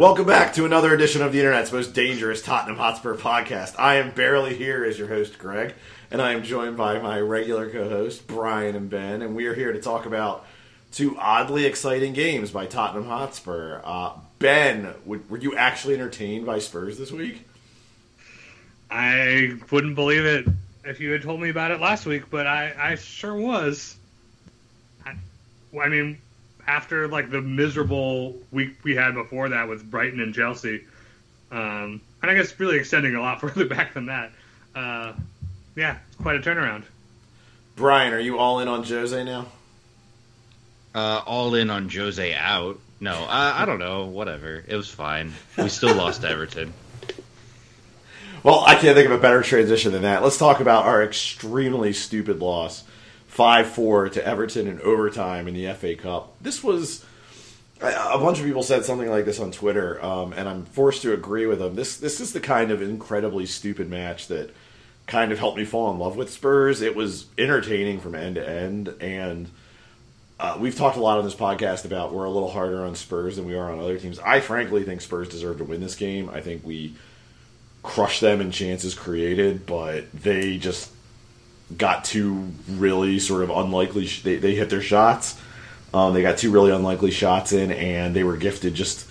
Welcome back to another edition of the internet's most dangerous Tottenham Hotspur podcast. I am barely here as your host, Greg, and I am joined by my regular co-host, Brian and Ben, and we are here to talk about two oddly exciting games by Tottenham Hotspur. Uh, ben, were you actually entertained by Spurs this week? I wouldn't believe it if you had told me about it last week, but I, I sure was. I, I mean, after like the miserable week we had before that with Brighton and Chelsea, um, and I guess really extending a lot further back than that, uh, yeah, it's quite a turnaround. Brian, are you all in on Jose now? Uh, all in on Jose out. No, I, I don't know. Whatever. It was fine. We still lost to Everton. Well, I can't think of a better transition than that. Let's talk about our extremely stupid loss, five four to Everton in overtime in the FA Cup. This was a bunch of people said something like this on Twitter, um, and I'm forced to agree with them. This this is the kind of incredibly stupid match that kind of helped me fall in love with Spurs. It was entertaining from end to end, and uh, we've talked a lot on this podcast about we're a little harder on Spurs than we are on other teams. I frankly think Spurs deserve to win this game. I think we crush them in chances created, but they just got two really sort of unlikely. Sh- they, they hit their shots. Um, they got two really unlikely shots in, and they were gifted just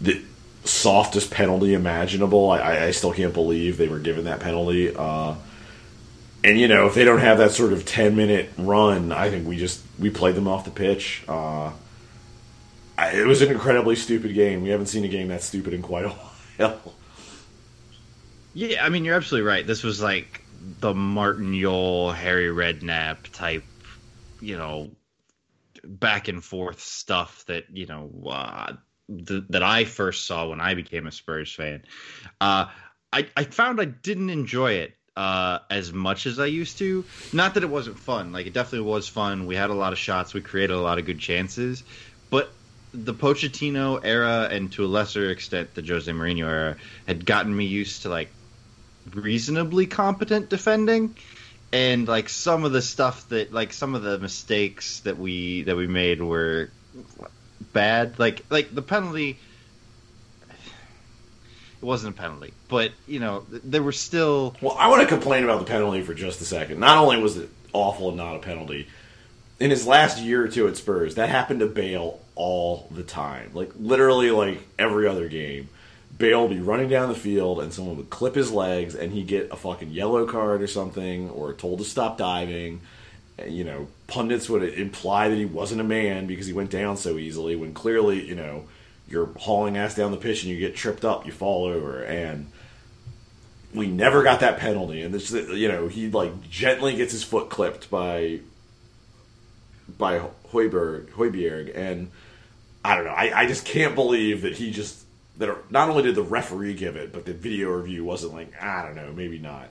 the softest penalty imaginable. I, I, still can't believe they were given that penalty. Uh, and you know, if they don't have that sort of ten minute run, I think we just we played them off the pitch. Uh, I, it was an incredibly stupid game. We haven't seen a game that stupid in quite a while. Yeah, I mean, you're absolutely right. This was like the Martin Jol, Harry Redknapp type, you know, back and forth stuff that, you know, uh, th- that I first saw when I became a Spurs fan. Uh, I, I found I didn't enjoy it uh, as much as I used to. Not that it wasn't fun. Like, it definitely was fun. We had a lot of shots. We created a lot of good chances. But the Pochettino era, and to a lesser extent the Jose Mourinho era, had gotten me used to like reasonably competent defending, and like some of the stuff that like some of the mistakes that we that we made were bad. Like like the penalty. It wasn't a penalty, but you know there were still Well, I want to complain about the penalty for just a second. Not only was it awful and not a penalty, in his last year or two at Spurs, that happened to Bale all the time. Like literally, like every other game, Bale would be running down the field and someone would clip his legs and he'd get a fucking yellow card or something, or told to stop diving. You know, pundits would imply that he wasn't a man because he went down so easily. When clearly, you know, you're hauling ass down the pitch and you get tripped up, you fall over, and we never got that penalty. And this, you know, he like gently gets his foot clipped by by Højbjerg, Højbjerg, and I don't know. I, I just can't believe that he just that are, not only did the referee give it, but the video review wasn't like I don't know, maybe not.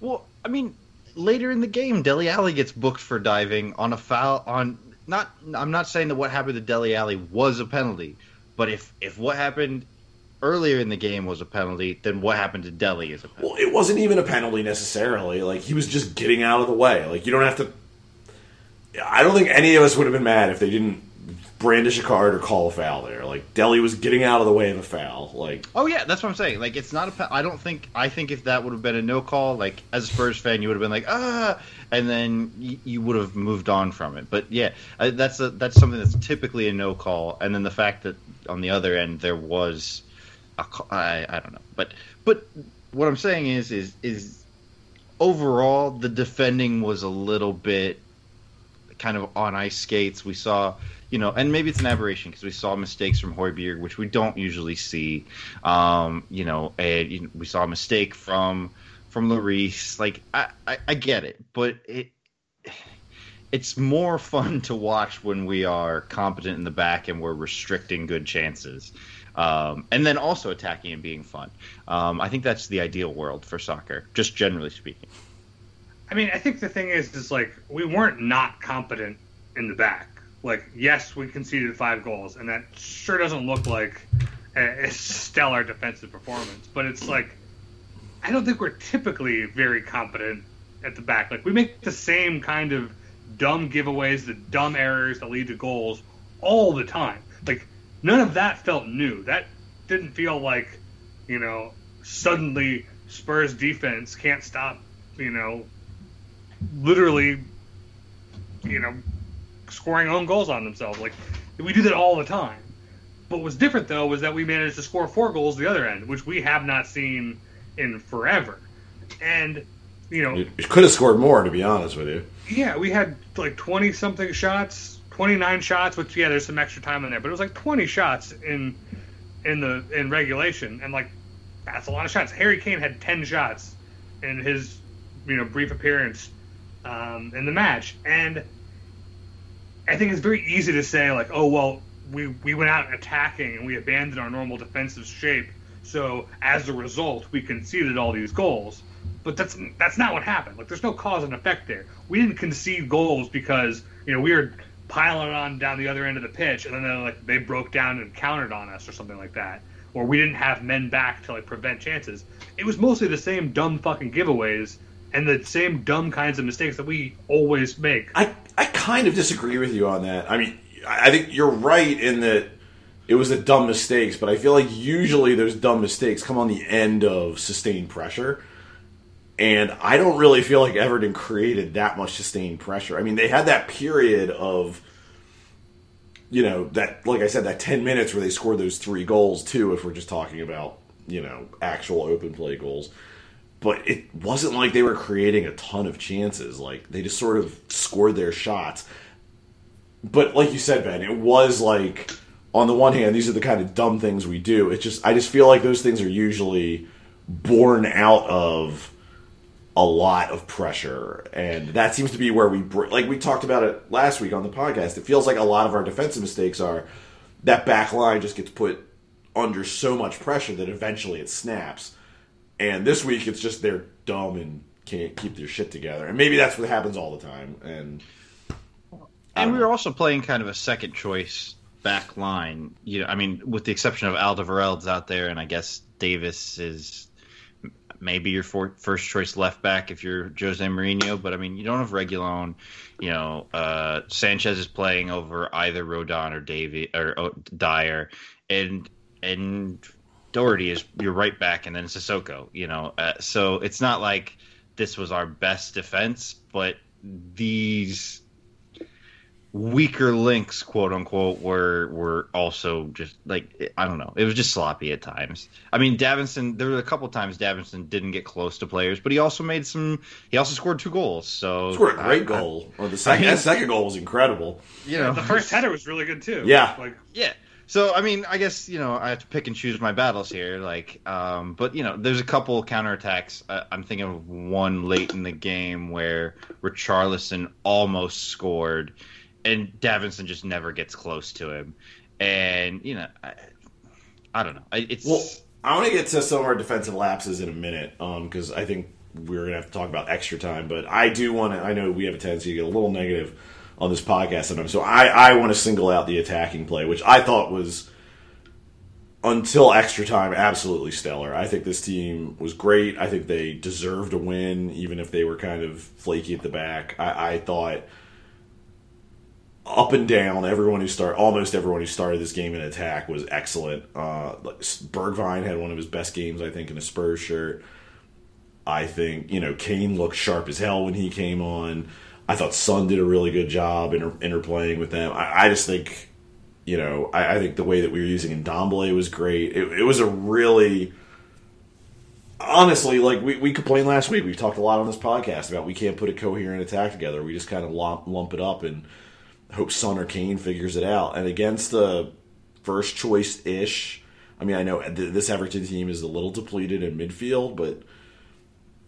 Well, I mean, later in the game, Dele Alli gets booked for diving on a foul. On not, I'm not saying that what happened to Dele Alli was a penalty, but if if what happened earlier in the game was a penalty, then what happened to Dele is a penalty. Well, it wasn't even a penalty necessarily. Like he was just getting out of the way. Like you don't have to. I don't think any of us would have been mad if they didn't brandish a card or call a foul there. Like Dele was getting out of the way of a foul. Like Oh yeah, that's what I'm saying. Like it's not a. I don't think. I think if that would have been a no call, like as a Spurs fan, you would have been like ah, and then you, you would have moved on from it. But yeah, that's a, that's something that's typically a no call. And then the fact that on the other end there was a I I don't know. But but what I'm saying is is is overall the defending was a little bit kind of on ice skates. We saw, you know, and maybe it's an aberration because we saw mistakes from Højbjerg, which we don't usually see. Um, you know, you know, we saw a mistake from from Larice. Like I, I, I get it, but it it's more fun to watch when we are competent in the back and we're restricting good chances. Um, and then also attacking and being fun. Um, I think that's the ideal world for soccer, just generally speaking. I mean, I think the thing is, is like we weren't not competent in the back. Like, yes, we conceded five goals, and that sure doesn't look like a, a stellar defensive performance. But it's like, I don't think we're typically very competent at the back. Like, we make the same kind of dumb giveaways, the dumb errors that lead to goals all the time. Like, none of that felt new. That didn't feel like, you know, suddenly Spurs defense can't stop, you know, literally, you know, scoring own goals on themselves. Like we do that all the time. But what's different though was that we managed to score four goals the other end, which we have not seen in forever. And you know, You could have scored more, to be honest with you. yeah, we had like twenty something shots, twenty nine shots. Which yeah, there's some extra time in there, but it was like twenty shots in in the in regulation, and like that's a lot of shots. Harry Kane had ten shots in his you know brief appearance um, in the match, and I think it's very easy to say like, oh well, we we went out attacking and we abandoned our normal defensive shape, so as a result, we conceded all these goals. But that's that's not what happened. Like, there's no cause and effect there. We didn't concede goals because you know we were piling on down the other end of the pitch, and then uh, like they broke down and countered on us or something like that, or we didn't have men back to like prevent chances. It was mostly the same dumb fucking giveaways and the same dumb kinds of mistakes that we always make. I, I kind of disagree with you on that. I mean, I think you're right in that it was the dumb mistakes, but I feel like usually those dumb mistakes come on the end of sustained pressure. And I don't really feel like Everton created that much sustained pressure. I mean, they had that period of, you know, that, like I said, that 10 minutes where they scored those three goals, too, if we're just talking about, you know, actual open play goals but it wasn't like they were creating a ton of chances. Like they just sort of scored their shots. But like you said, Ben, it was like on the one hand, these are the kind of dumb things we do. It's just I just feel like those things are usually born out of a lot of pressure, and that seems to be where we like we talked about it last week on the podcast. It feels like a lot of our defensive mistakes are that back line just gets put under so much pressure that eventually it snaps. And this week, it's just they're dumb and can't keep their shit together. And maybe that's what happens all the time. And And we know. were also playing kind of a second choice back line. You know, I mean, with the exception of Alderweireld out there, and I guess Davies is maybe your for, first choice left back if you're Jose Mourinho. But I mean, you don't have Reguilon. You know, uh, Sanchez is playing over either Rodon or Davy or oh, Dier, and and Doherty is your right back, and then Sissoko. You know, uh, so it's not like this was our best defense, but these weaker links, quote unquote, were were also just like I don't know. It was just sloppy at times. I mean, Davinson. There were a couple times Davinson didn't get close to players, but he also made some. He also scored two goals. So scored a great I- I- goal. Or the second, I mean- second goal was incredible. you know, The first header was really good too. Yeah. like Yeah. So I mean, I guess you know I have to pick and choose my battles here. Like, um, but you know, there's a couple counterattacks. Uh, I'm thinking of one late in the game where Richarlison almost scored, and Davinson just never gets close to him. And you know, I, I don't know. It's Well, I want to get to some of our defensive lapses in a minute because I think we're to have to talk about extra time. But I do want to, I know we have a tendency to get a little negative on this podcast sometimes. So I, I want to single out the attacking play, which I thought was until extra time absolutely stellar. I think this team was great. I think they deserved a win, even if they were kind of flaky at the back. I, I thought up and down, everyone who start almost everyone who started this game in attack was excellent. Uh, Bergwijn had one of his best games, I think, in a Spurs shirt. I think you know Kane looked sharp as hell when he came on. I thought Son did a really good job inter- interplaying with them. I, I just think, you know, I, I think the way that we were using Ndombele was great. It, it was a really, honestly, like we, we complained last week. We've talked a lot on this podcast about we can't put a coherent attack together. We just kind of lump, lump it up and hope Son or Kane figures it out. And against the first choice ish, I mean, I know th- this Everton team is a little depleted in midfield, but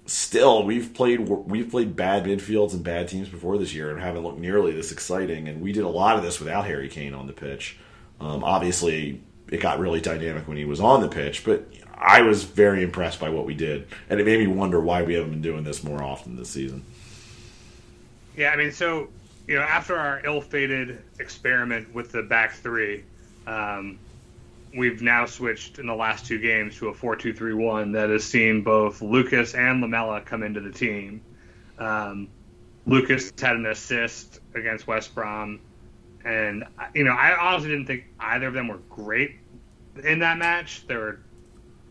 still, we've played we've played bad midfields and bad teams before this year and haven't looked nearly this exciting. And we did a lot of this without Harry Kane on the pitch. Um, obviously, it got really dynamic when he was on the pitch, but I was very impressed by what we did, and it made me wonder why we haven't been doing this more often this season. Yeah, I mean, so you know, after our ill-fated experiment with the back three, um, we've now switched in the last two games to a 4-2-3-1 that has seen both Lucas and Lamela come into the team. Um, Lucas had an assist against West Brom, and you know, I honestly didn't think either of them were great in that match. They were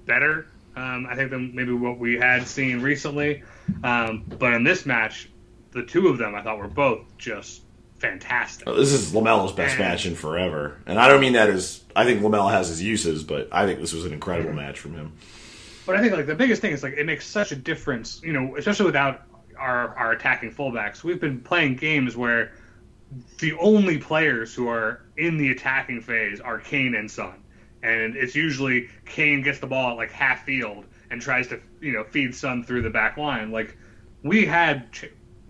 better, um, I think, than maybe what we had seen recently. Um, but in this match, the two of them I thought were both just fantastic. Oh, this is Lamela's best And- match in forever, and I don't mean that as I think Lamela has his uses, but I think this was an incredible match from him. But I think like the biggest thing is like it makes such a difference, you know, especially without our our attacking fullbacks. We've been playing games where the only players who are in the attacking phase are Kane and Son, and it's usually Kane gets the ball at like half field and tries to you know feed Son through the back line. Like we had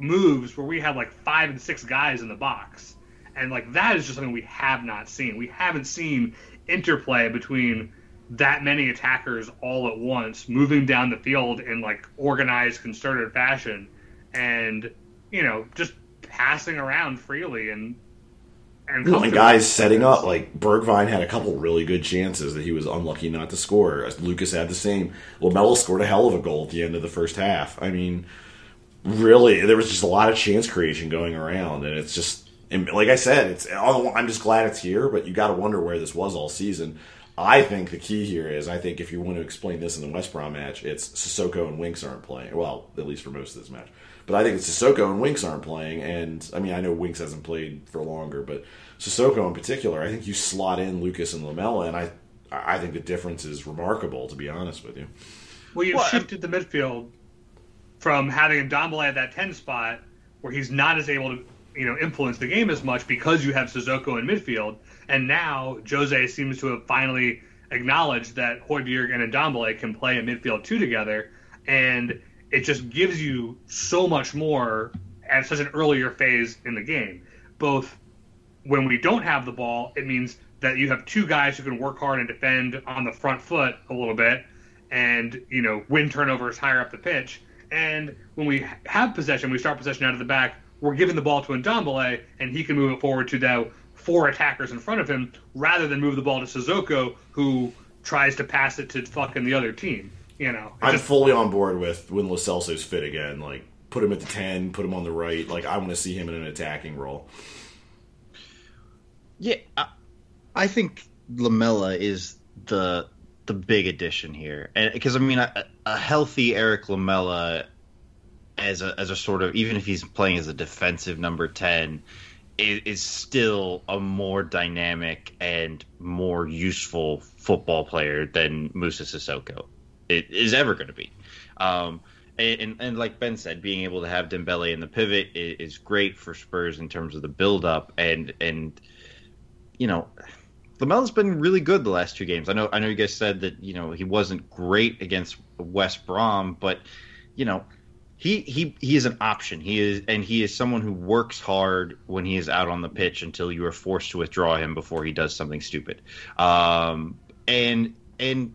moves where we had like five and six guys in the box, and like that is just something we have not seen. We haven't seen interplay between that many attackers all at once moving down the field in like organized concerted fashion and you know just passing around freely and and, Well, and guys setting up like Bergwijn had a couple really good chances that he was unlucky not to score. Lucas had the same. Lamela scored a hell of a goal at the end of the first half. I mean, really, there was just a lot of chance creation going around, and it's just and like I said, it's oh, I'm just glad it's here. But you got to wonder where this was all season. I think the key here is I think if you want to explain this in the West Brom match, it's Sissoko and Winks aren't playing. Well, at least for most of this match. But I think it's Sissoko and Winks aren't playing, and I mean I know Winks hasn't played for longer, but Sissoko in particular, I think you slot in Lucas and Lamela, and I I think the difference is remarkable to be honest with you. Well, you've Well, shifted the midfield from having Ndombele at that 10 spot where he's not as able to, you know, influence the game as much because you have Sissoko in midfield. And now Jose seems to have finally acknowledged that Højbjerg and Ndombele can play in midfield two together. And it just gives you so much more at such an earlier phase in the game. Both when we don't have the ball, it means that you have two guys who can work hard and defend on the front foot a little bit and, you know, win turnovers higher up the pitch. And when we have possession, we start possession out of the back, we're giving the ball to Ndombele, and he can move it forward to the four attackers in front of him rather than move the ball to Sissoko, who tries to pass it to fucking the other team. You know, I'm just- fully on board with when Lo Celso's fit again. Like put him at the ten, put him on the right. Like I want to see him in an attacking role. Yeah, I, I think Lamela is the the big addition here, and because I mean, a, a healthy Eric Lamela as a as a sort of even if he's playing as a defensive number ten, is, still a more dynamic and more useful football player than Musa Sissoko it is ever going to be. Um, and, and, and like Ben said, being able to have Dembele in the pivot is, is great for Spurs in terms of the build up and and you know, Lamela's been really good the last two games. I know I know you guys said that you know he wasn't great against West Brom, but you know he he he is an option. He is and he is someone who works hard when he is out on the pitch until you are forced to withdraw him before he does something stupid. Um, and and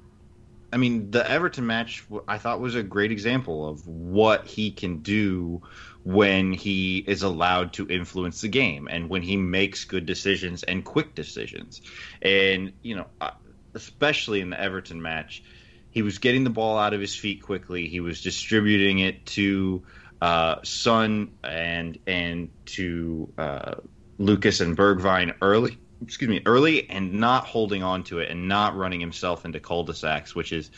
I mean, the Everton match I thought was a great example of what he can do when he is allowed to influence the game and when he makes good decisions and quick decisions. And, you know, uh, especially in the Everton match, he was getting the ball out of his feet quickly. He was distributing it to uh, Son and and to uh, Lucas and Bergwijn early excuse me, early and not holding on to it and not running himself into cul-de-sacs, which is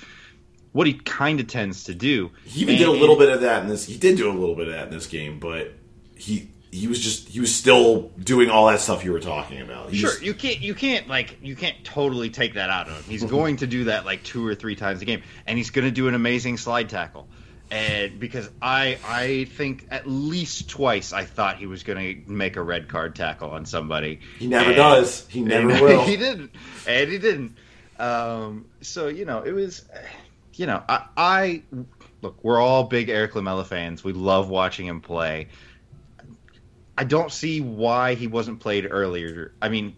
what he kind of tends to do. He even And- did a little bit of that in this. He did do a little bit of that in this game, but he he was just he was still doing all that stuff you were talking about. He Sure, just- you can't you can't like you can't totally take that out of him. He's going to do that like two or three times a game, and he's going to do an amazing slide tackle. And because I I think at least twice I thought he was going to make a red card tackle on somebody. he never And- does. He never and will. he didn't, and he didn't. Um, so you know, it was, you know, I, I look, we're all big Eric Lamela fans. We love watching him play. I don't see why he wasn't played earlier. I mean,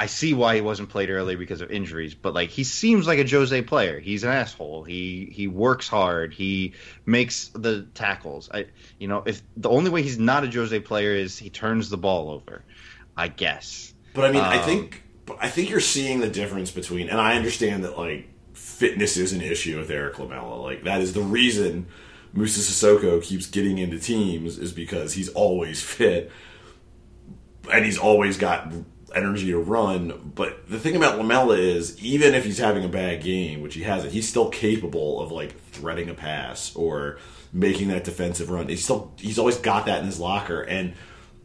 I see why he wasn't played earlier because of injuries, but like he seems like a Jose player. He's an asshole. He he works hard. He makes the tackles. I you know, if the only way he's not a Jose player is he turns the ball over, I guess. But I mean, I Um, think but I think you're seeing the difference between, and I understand that like fitness is an issue with Eric Lamela. Like that is the reason Musa Sissoko keeps getting into teams is because he's always fit and he's always got energy to run. But the thing about Lamela is, even if he's having a bad game, which he hasn't, he's still capable of like threading a pass or making that defensive run. He's still he's always got that in his locker and.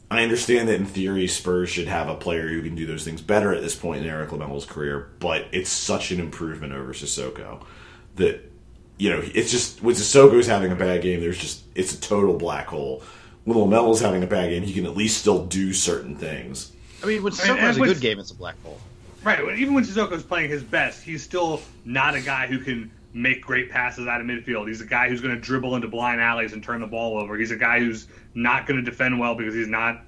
I understand that in theory Spurs should have a player who can do those things better at this point in Eric Lamela's career, but it's such an improvement over Sissoko that you know it's just when Sissoko's having a bad game, there's just it's a total black hole. When Lamela's having a bad game, he can at least still do certain things. I mean, when And- Sissoko has a good game, it's a black hole. Right. Even when Sissoko's playing his best, he's still not a guy who can make great passes out of midfield. He's a guy who's going to dribble into blind alleys and turn the ball over. He's a guy who's not going to defend well because he's not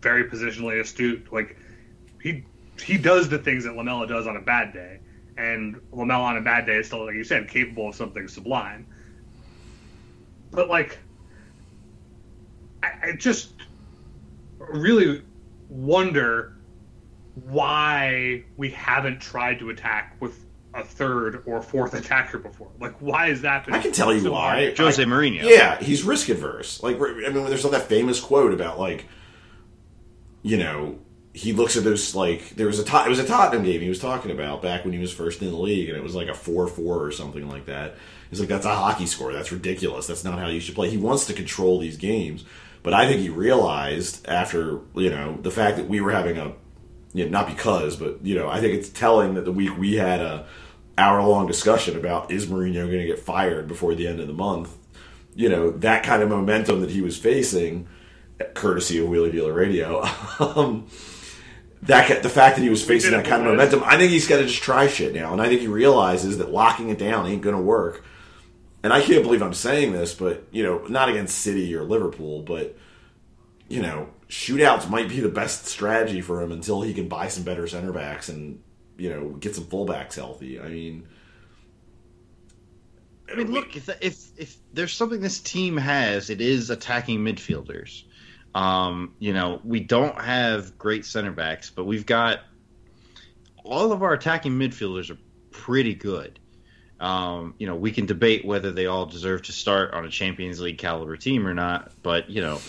very positionally astute. Like he he does the things that Lamela does on a bad day, and Lamela on a bad day is still, like you said, capable of something sublime. But like, I, I just really wonder why we haven't tried to attack with a third or fourth attacker before. Like, why is that? I can tell you so why. hard? Jose I- Mourinho. Yeah, he's risk adverse. Like I mean, there's all that famous quote about like, you know, he looks at those like there was a it was a Tottenham game he was talking about back when he was first in the league, and it was like a four four or something like that. He's like, that's a hockey score. That's ridiculous. That's not how you should play. He wants to control these games, but I think he realized after you know the fact that we were having a you know, not because, but you know, I think it's telling that the week we had a hour long discussion about is Mourinho going to get fired before the end of the month. You know, that kind of momentum that he was facing, courtesy of Wheelie Dealer Radio. um, that the fact that he was facing that kind of momentum, I think he's got to just try shit now, and I think he realizes that locking it down ain't going to work. And I can't believe I'm saying this, but you know, not against City or Liverpool, but you know, shootouts might be the best strategy for him until he can buy some better center backs and you know get some fullbacks healthy. I mean, I mean, look if if if there's something this team has, it is attacking midfielders. Um, you know, we don't have great center backs, but we've got all of our attacking midfielders are pretty good. Um, you know, we can debate whether they all deserve to start on a Champions League caliber team or not, but you know,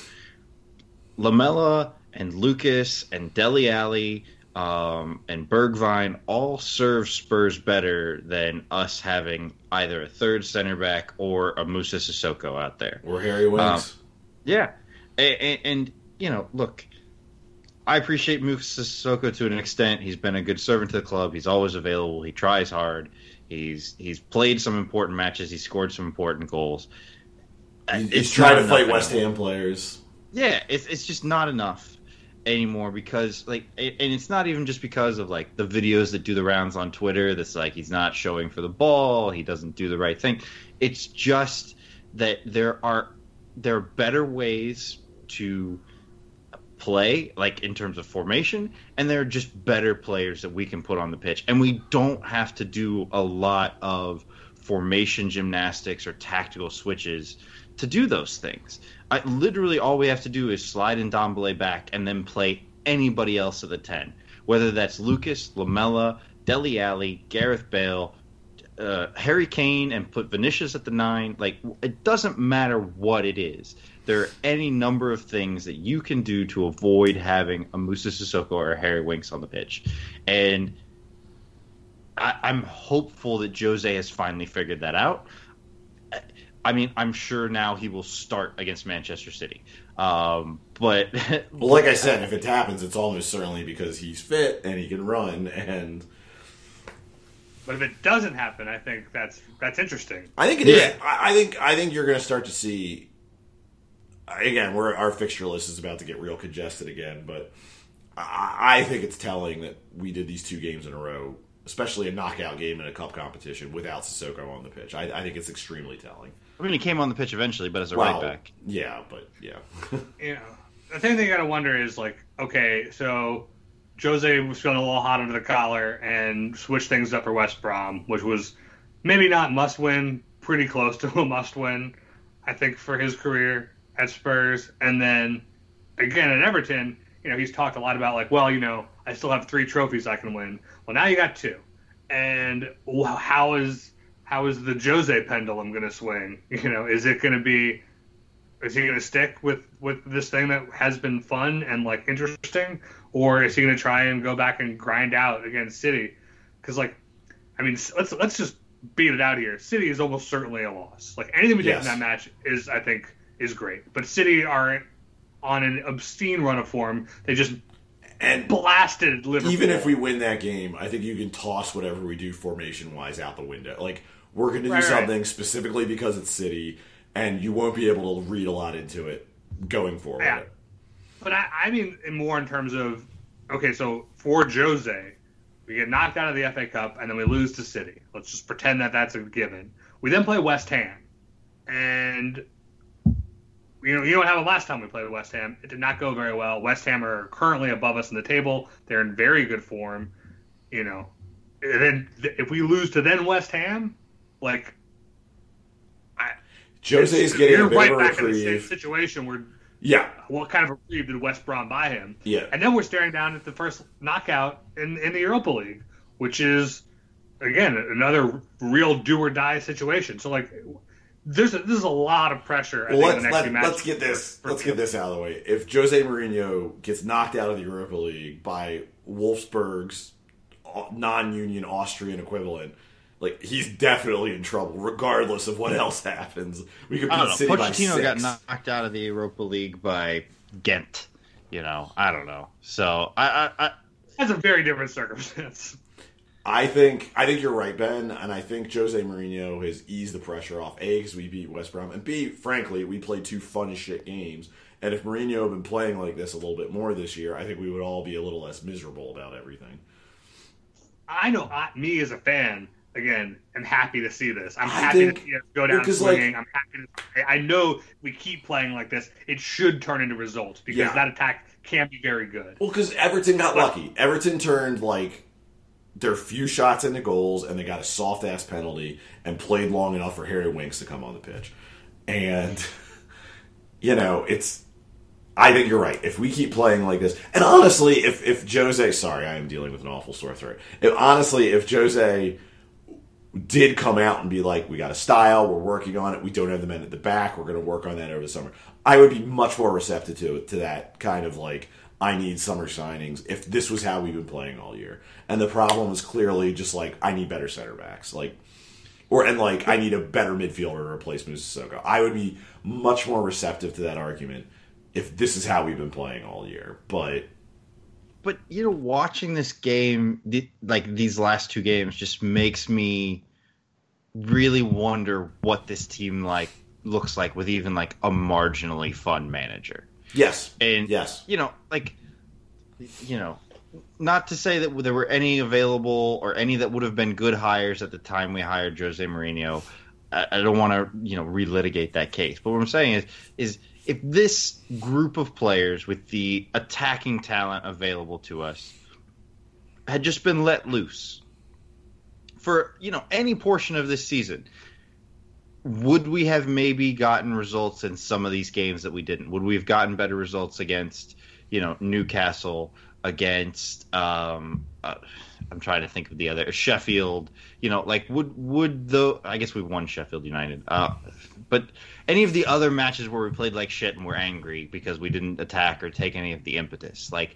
Lamela and Lucas and Dele Alli um, and Bergwijn all serve Spurs better than us having either a third center back or a Musa Sissoko out there. or Harry Winks. Yeah, and, and you know, look, I appreciate Musa Sissoko to an extent. He's been a good servant to the club. He's always available. He tries hard. He's he's played some important matches. He scored some important goals. He- It's he's trying to fight West. Ham players. Yeah, it's it's just not enough anymore because like and it's not even just because of like the videos that do the rounds on Twitter that's like he's not showing for the ball, he doesn't do the right thing. It's just that there are there are better ways to play like in terms of formation and there are just better players that we can put on the pitch and we don't have to do a lot of formation gymnastics or tactical switches to do those things. I, literally, all we have to do is slide in Dombele back and then play anybody else at the 10. Whether that's Lucas, Lamela, Dele Alli, Gareth Bale, uh, Harry Kane, and put Vinicius at the 9. Like, it doesn't matter what it is. There are any number of things that you can do to avoid having a Musa Sissoko or Harry Winks on the pitch. And I, I'm hopeful that Jose has finally figured that out. I mean, I'm sure now he will start against Manchester City. Um, but Well, like I said, if it happens, it's almost certainly because he's fit and he can run. And But if it doesn't happen, I think that's that's interesting. I think it is. Yeah. I, I think I think you're going to start to see. Again, we're, our fixture list is about to get real congested again, but I, I think it's telling that we did these two games in a row especially a knockout game in a cup competition without Sissoko on the pitch. I, I think it's extremely telling. I mean, he came on the pitch eventually, but as a Well, right back. yeah, but yeah, you know, the thing that you got to wonder is like, okay, so Jose was feeling a little hot under the collar and switched things up for West Brom, which was maybe not must win, pretty close to a must win, I think, for his career at Spurs. And then again at Everton, you know, he's talked a lot about like, well, you know, I still have three trophies I can win. Well, now you got two, and how is how is the Jose pendulum going to swing? You know, is it going to be is he going to stick with with this thing that has been fun and like interesting, or is he going to try and go back and grind out against City? Because like, I mean, let's let's just beat it out here. City is almost certainly a loss. Like anything we take Yes. in that match is, I think, is great. But City are on an obscene run of form. They just and blasted Liverpool. even if we win that game, I think you can toss whatever we do formation wise out the window. Like we're going to do Right, right. something specifically because it's City, and you won't be able to read a lot into it going forward. Yeah. But I, I mean more in terms of okay, so for Jose, we get knocked out of the FA Cup and then we lose to City. Let's just pretend that that's a given. We then play West Ham, and you know you know what happened last time we played with West Ham. It did not go very well. West Ham are currently above us in the table. They're in very good form. You know, and then if we lose to then West Ham, like I, is getting you're right back in the same situation where Yeah, what kind of a reprieve did West Brom buy him? Yeah. And then we're staring down at the first knockout in, in the Europa League, which is, again, another real do or die situation. So, like, there's a, there's a lot of pressure. I Well, think, let's the next let, let's get this let's get this out of the way. If Jose Mourinho gets knocked out of the Europa League by Wolfsburg's uh, non-union Austrian equivalent, like he's definitely in trouble, regardless of what else happens. We could I don't beat know. City by Pochettino got knocked out of the Europa League by Ghent. You know, I don't know. So I, I, I That's a very different circumstance. I think I think you're right, Ben, and I think Jose Mourinho has eased the pressure off. A, because we beat West Brom, and B, frankly, we played two fun as shit games. And if Mourinho had been playing like this a little bit more this year, I think we would all be a little less miserable about everything. I know I, me as a fan, again, am happy to see this. I'm I happy think- to see us go down 'cause, like- swinging. I'm happy to. I know we keep playing like this. It should turn into results because Yeah. that attack can be very good. Well, because Everton got lucky. Everton turned like their few shots into goals, and they got a soft ass penalty, and played long enough for Harry Winks to come on the pitch. And you know, it's. I think you're right. If we keep playing like this, and honestly, if if Jose, sorry, I am dealing with an awful sore throat. If honestly, if Jose did come out and be like, we got a style, we're working on it, we don't have the men at the back, we're going to work on that over the summer. I would be much more receptive to to that kind of like, I need summer signings if this was how we've been playing all year. And the problem is clearly just like, I need better center backs. Like, or, and like, I need a better midfielder to replace Musa Sissoko. I would be much more receptive to that argument if this is how we've been playing all year. But but you know, watching this game, like these last two games, just makes me really wonder what this team like looks like with even like a marginally fun manager. Yes, And yes. you know, like you know, not to say that there were any available or any that would have been good hires at the time we hired Jose Mourinho. I, I don't want to you know relitigate that case, but what I'm saying is is if this group of players with the attacking talent available to us had just been let loose for you know any portion of this season would we have maybe gotten results in some of these games that we didn't? Would we have gotten better results against you know newcastle against um uh, i'm trying to think of the other sheffield you know like would would the i guess we won sheffield united uh but any of the other matches where we played like shit and we're angry because we didn't attack or take any of the impetus like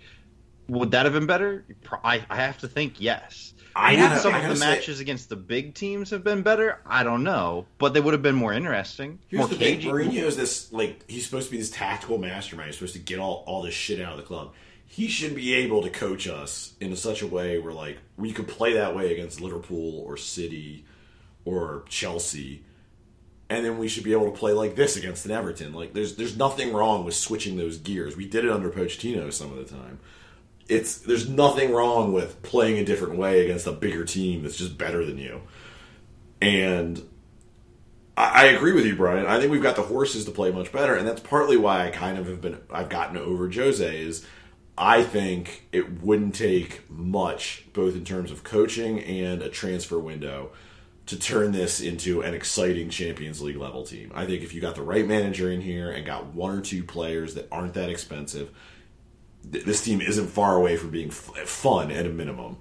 would that have been better? I, I have to think yes I Would gotta- some I of the say- matches against the big teams have been better? I don't know, but they would have been more interesting, Here's more the thing: cagey. Mourinho's this like he's supposed to be this tactical mastermind. He's supposed to get all all this shit out of the club. He should be able to coach us in such a way where like we could play that way against Liverpool or City or Chelsea, and then we should be able to play like this against an Everton. Like there's there's nothing wrong with switching those gears. We did it under Pochettino some of the time. It's there's nothing wrong with playing a different way against a bigger team that's just better than you. And I, I agree with you, Brian. I think we've got the horses to play much better, and that's partly why I kind of have been I've gotten over Jose is I think it wouldn't take much, both in terms of coaching and a transfer window, to turn this into an exciting Champions League level team. I think if you got the right manager in here and got one or two players that aren't that expensive, th- this team isn't far away from being f- fun at a minimum.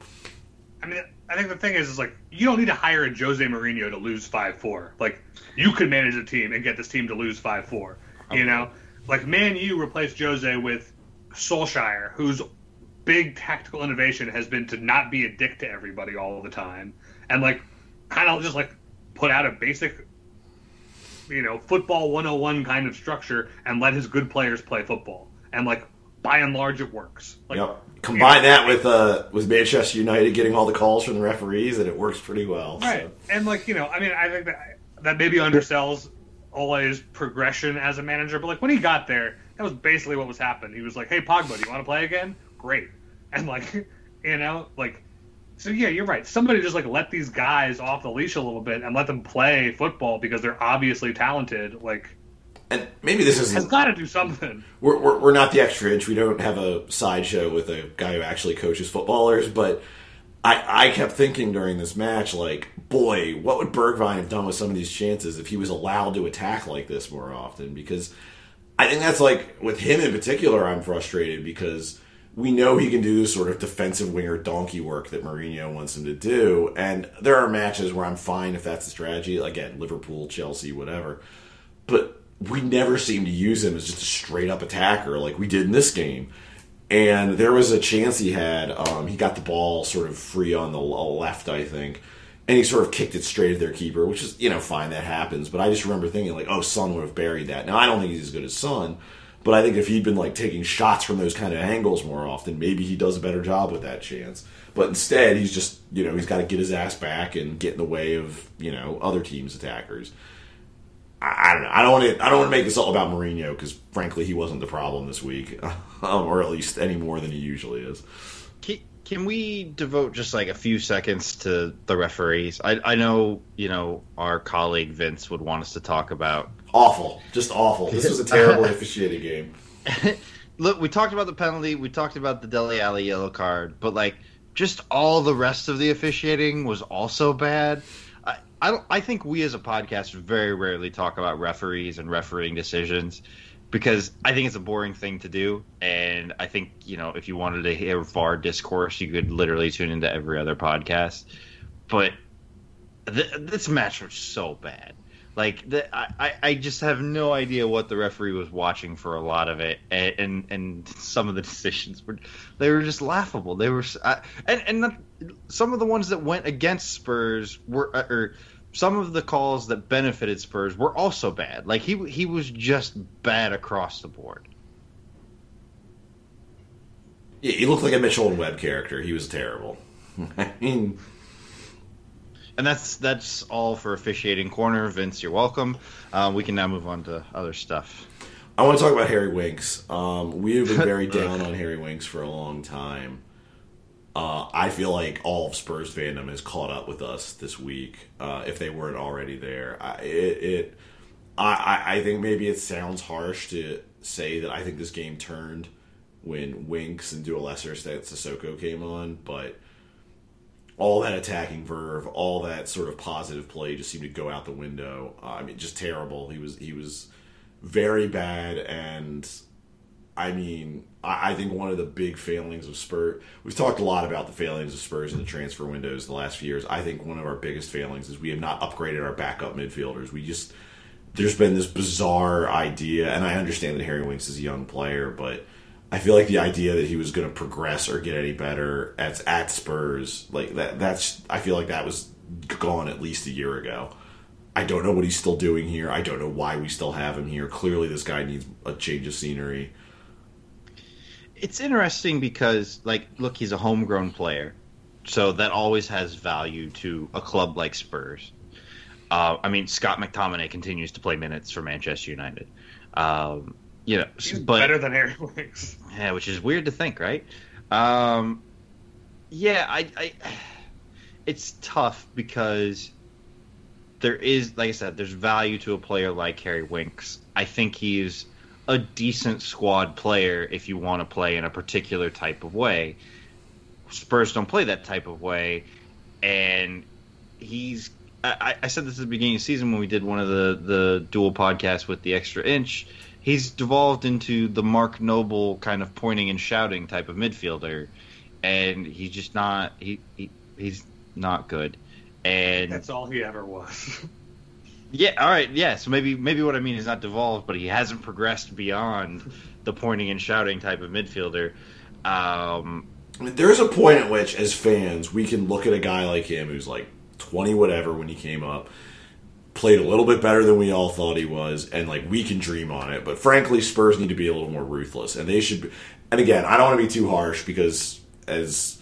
I mean, I think the thing is, is like you don't need to hire a Jose Mourinho to lose five four. Like you could manage a team and get this team to lose five four. You know, like Man U replaced Jose with Solskjaer, whose big tactical innovation has been to not be a dick to everybody all the time, and like kind of just like put out a basic, you know, football 101 kind of structure and let his good players play football. And like by and large, it works. Like, Yep. Combine that with uh, with Manchester United getting all the calls from the referees, and it works pretty well. so. Right. And like, you know, I mean, I think that that maybe undersells Ole's progression as a manager, but like when he got there, that was basically what was happening. He was like, "Hey, Pogba, do you want to play again? Great." And like, you know, like so yeah, you're right. Somebody just like let these guys off the leash a little bit and let them play football because they're obviously talented. Like, And maybe this has isn't got to do something. we're, we're, we're not the extra inch. We don't have a sideshow with a guy who actually coaches footballers. But I, I kept thinking during this match, like, boy, what would Bergwijn have done with some of these chances if he was allowed to attack like this more often? Because I think that's like, with him in particular, I'm frustrated because we know he can do this sort of defensive winger donkey work that Mourinho wants him to do. And there are matches where I'm fine if that's the strategy. Again, Liverpool, Chelsea, whatever. But we never seem to use him as just a straight up attacker like we did in this game. And there was a chance he had. Um, he got the ball sort of free on the left, I think, and he sort of kicked it straight at their keeper, which is you know fine that happens. But I just remember thinking like, oh, Son would have buried that. Now I don't think he's as good as Son, but I think if he'd been like taking shots from those kind of angles more often, maybe he does a better job with that chance. But instead, he's just you know he's got to get his ass back and get in the way of you know other teams' attackers. I I don't know. I don't want to. I don't want to make this all about Mourinho because, frankly, he wasn't the problem this week, um, or at least any more than he usually is. Can, can we devote just like a few seconds to the referees? I, I know, you know, our colleague Vince would want us to talk about. Awful, just awful. This was a terrible officiated game. Look, we talked about the penalty, we talked about the Dele Alli yellow card, but like just all the rest of the officiating was also bad. I, don't. I think we as a podcast very rarely talk about referees and refereeing decisions because I think it's a boring thing to do, and I think you know if you wanted to hear VAR discourse, you could literally tune into every other podcast. But th- this match was so bad. Like the, I, I- just have no idea what the referee was watching for a lot of it, and and, and some of the decisions were they were just laughable. They were I, and and not, some of the ones that went against Spurs were uh, or some of the calls that benefited Spurs were also bad. Like he he was just bad across the board. Yeah, he looked like a Mitchell and Webb character. He was terrible. I mean, And that's that's all for officiating corner. Vince, you're welcome. Uh, we can now move on to other stuff. I want to talk about Harry Winks. Um, we have been very down on Harry Winks for a long time. Uh, I feel like all of Spurs fandom has caught up with us this week, uh, if they weren't already there. I, it, it I, I- think maybe it sounds harsh to say that I think this game turned when Winks and to a lesser extent Sissoko came on, but all that attacking verve, all that sort of positive play just seemed to go out the window. Uh, I mean, just terrible. He was he was very bad, and I mean, I, I think one of the big failings of Spurs. We've talked a lot about the failings of Spurs in the transfer windows the last few years. I think one of our biggest failings is we have not upgraded our backup midfielders. We just there's been this bizarre idea, and I understand that Harry Winks is a young player, but I feel like the idea that he was going to progress or get any better at at Spurs, like that, that's I feel like that was gone at least a year ago. I don't know what he's still doing here. I don't know why we still have him here. Clearly, this guy needs a change of scenery. It's interesting because, like, look, he's a homegrown player, so that always has value to a club like Spurs. Uh, I mean, Scott McTominay continues to play minutes for Manchester United. Um, you know, He's but better than Harry Winks. yeah, which is weird to think, right? Um, yeah, I, I, it's tough because there is, like I said, there's value to a player like Harry Winks. I think he's a decent squad player if you want to play in a particular type of way. Spurs don't play that type of way, and he's. I, I said this at the beginning of the season when we did one of the the dual podcasts with the extra inch. He's devolved into the Mark Noble kind of pointing and shouting type of midfielder, and he's just not he, he he's not good. And That's all he ever was. yeah, all right, yeah. So maybe maybe what I mean is not devolved, but he hasn't progressed beyond the pointing and shouting type of midfielder. Um, I mean, there's a point at which, as fans, we can look at a guy like him who's like 20 whatever when he came up, played a little bit better than we all thought he was, and like we can dream on it. But frankly, Spurs need to be a little more ruthless, and they should. Be, and again, I don't want to be too harsh because, as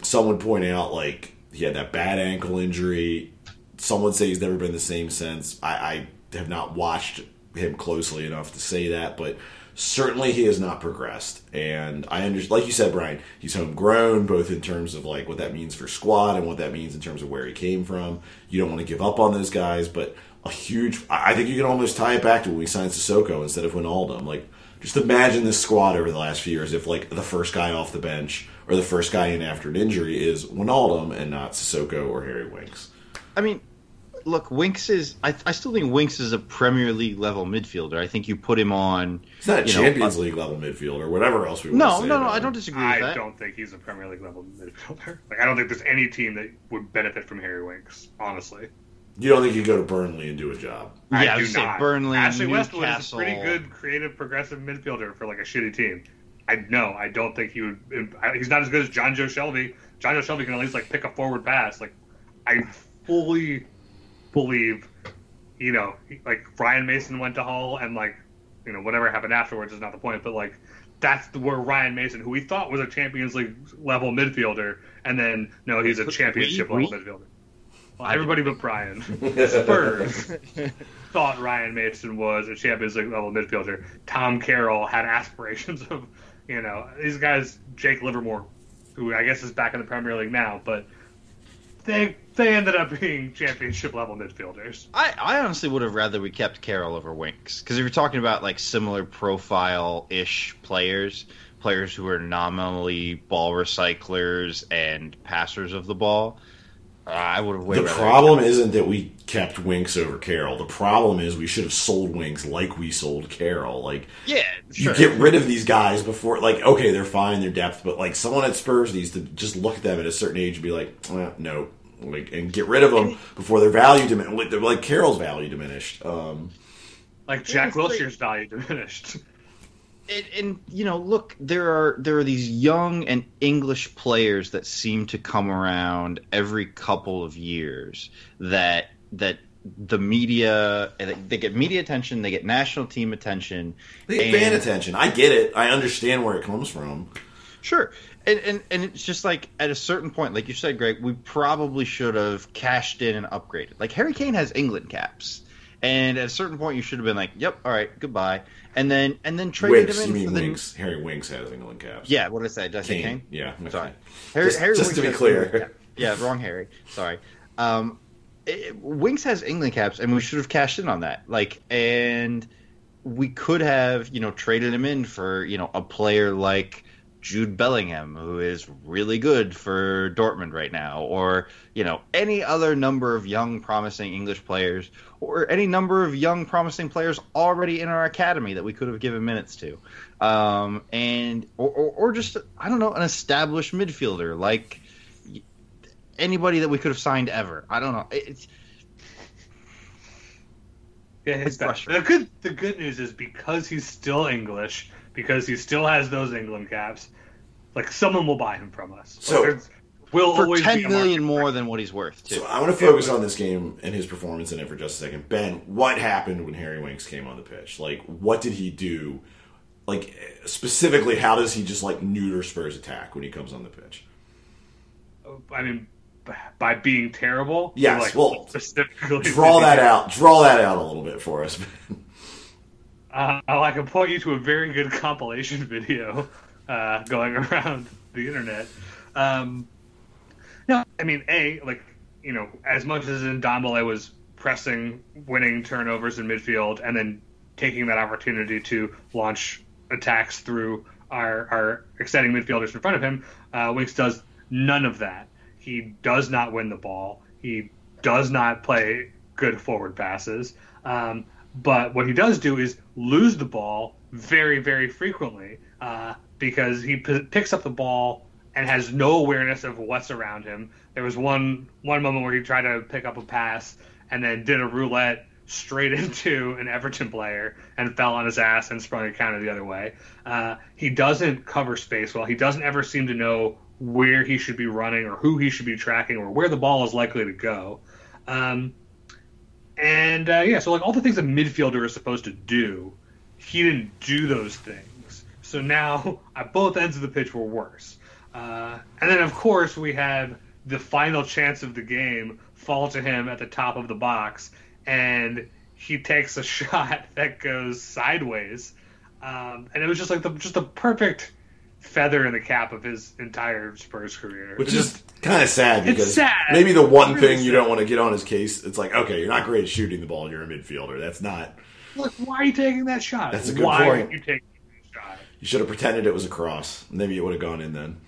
someone pointed out, like he had that bad ankle injury. Someone say he's never been the same since. I, I have not watched him closely enough to say that, but certainly he has not progressed. And I understand, like you said, Brian, he's homegrown, both in terms of like what that means for squad and what that means in terms of where he came from. You don't want to give up on those guys, but a huge. I think you can almost tie it back to when we signed Sissoko instead of Wijnaldum. Like, just imagine this squad over the last few years if like the first guy off the bench or the first guy in after an injury is Wijnaldum and not Sissoko or Harry Winks. I mean, look, Winks is. I, I still think Winks is a Premier League level midfielder. I think you put him on. He's not a you know, Champions uh, League level midfielder or whatever else we want No, to say. no, no. I don't disagree with I that. don't think he's a Premier League level midfielder. Like I don't think there's any team that would benefit from Harry Winks. Honestly, You don't think you go to Burnley and do a job? Yeah, I I do say not. Burnley, Ashley Westwood is a pretty good, creative, progressive midfielder for like a shitty team. I know. I don't think he would. He's not as good as Jonjo Shelvey. John Joe Shelby can at least like pick a forward pass. Like I fully believe, you know, like Ryan Mason went to Hull and like, you know, whatever happened afterwards is not the point. But like, that's where Ryan Mason, who we thought was a Champions League level midfielder, and then no, he's a Championship level midfielder. Well, everybody but Brian. Spurs thought Ryan Mason was a Champions League level midfielder. Tom Carroll had aspirations of, you know, these guys. Jake Livermore, who I guess is back in the Premier League now, but they they ended up being Championship level midfielders. I, I honestly would have rather we kept Carroll over Winks because if you're talking about like similar profile ish players, players who are nominally ball recyclers and passers of the ball, I would have way The rather- problem isn't that we kept Winks over Carroll. The problem is we should have sold Winks like we sold Carroll. Like Yeah, you get rid of these guys before, like okay, they're fine, they're depth, but like someone at Spurs needs to just look at them at a certain age and be like, eh, no, like and get rid of them before their value diminished. Like, like Carroll's value diminished. Um, Like Jack it's like- Wilshere's value diminished. and, and you know, look, there are there are these young and English players that seem to come around every couple of years that that the media they- get media attention, they get national team attention. they get fan attention. I get it. I understand where it comes from. Sure. And, and and it's just like at a certain point, like you said, Greg, we probably should have cashed in and upgraded. Like Harry Kane has England caps, and at a certain point, you should have been like, "Yep, all right, goodbye," and then and then traded Winks, him you in mean for the Winks? Harry Winks has England caps. yeah. What did I say? Did I say Kane. Kane? Yeah, okay. Sorry. Harry, Just- Harry just Winks to be clear. Cap- Yeah, wrong Harry. Sorry. Um, it, Winks has England caps, and we should have cashed in on that. Like, and we could have, you know, traded him in for, you know, a player like Jude Bellingham, who is really good for Dortmund right now, or you know, any other number of young, promising English players, or any number of young, promising players already in our academy that we could have given minutes to, um, and or, or, or just I don't know, an established midfielder like anybody that we could have signed ever. I don't know. It's Yeah, It's it's the good. The good news is because he's still English, because he still has those England caps. Like someone will buy him from us. So- like, will for always be ten a million more for than what he's worth too. So I want to focus on this game and his performance in it for just a second. Ben, what happened when Harry Winks came on the pitch? Like, what did he do? Like, specifically, how does he just like neuter Spurs attack when he comes on the pitch? I mean, by being terrible. Yes, like, well, specifically Draw that out. Draw that out a little bit for us. Uh, I can point you to a very good compilation video uh, going around the internet. Um, no, I mean, a like you know, as much as in Ndombele was pressing, winning turnovers in midfield, and then taking that opportunity to launch attacks through our, our extending midfielders in front of him, uh, Winks does none of that. He does not win the ball. He does not play good forward passes. Um, but what he does do is lose the ball very, very frequently uh, because he p- picks up the ball and has no awareness of what's around him. There was one one moment where he tried to pick up a pass and then did a roulette straight into an Everton player and fell on his ass and sprung a counter the other way. Uh, he doesn't cover space well. He doesn't ever seem to know where he should be running or who he should be tracking or where the ball is likely to go. Um, and uh, yeah, so like all the things a midfielder is supposed to do, he didn't do those things. So now at both ends of the pitch were worse. Uh, and then of course we had the final chance of the game fall to him at the top of the box, and he takes a shot that goes sideways, um, and it was just like the just the perfect feather in the cap of his entire Spurs career. Which is kind of sad It's because sad. maybe the one really thing you sad. don't want to get on his case, it's like, okay, you're not great at shooting the ball, you're a midfielder. That's not. Look, why are you taking that shot? That's a good why point. are you taking? You should have pretended it was a cross. Maybe it would have gone in then.